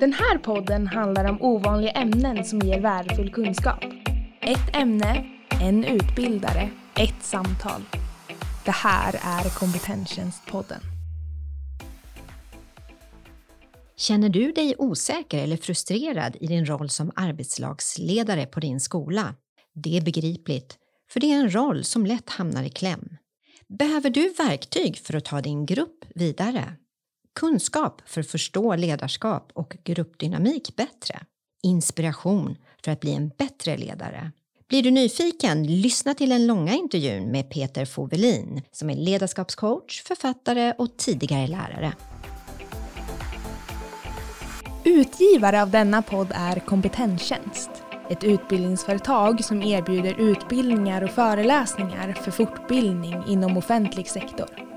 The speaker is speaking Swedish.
Den här podden handlar om ovanliga ämnen som ger värdefull kunskap. Ett ämne, en utbildare, ett samtal. Det här är Kompetenstjänstpodden. Känner du dig osäker eller frustrerad i din roll som arbetslagsledare på din skola? Det är begripligt, för det är en roll som lätt hamnar i kläm. Behöver du verktyg för att ta din grupp vidare? Kunskap för att förstå ledarskap och gruppdynamik bättre? Inspiration för att bli en bättre ledare? Blir du nyfiken, lyssna till den långa intervjun med Peter Fovelin som är ledarskapscoach, författare och tidigare lärare. Utgivare av denna podd är Kompetenstjänst. Ett utbildningsföretag som erbjuder utbildningar och föreläsningar för fortbildning inom offentlig sektor.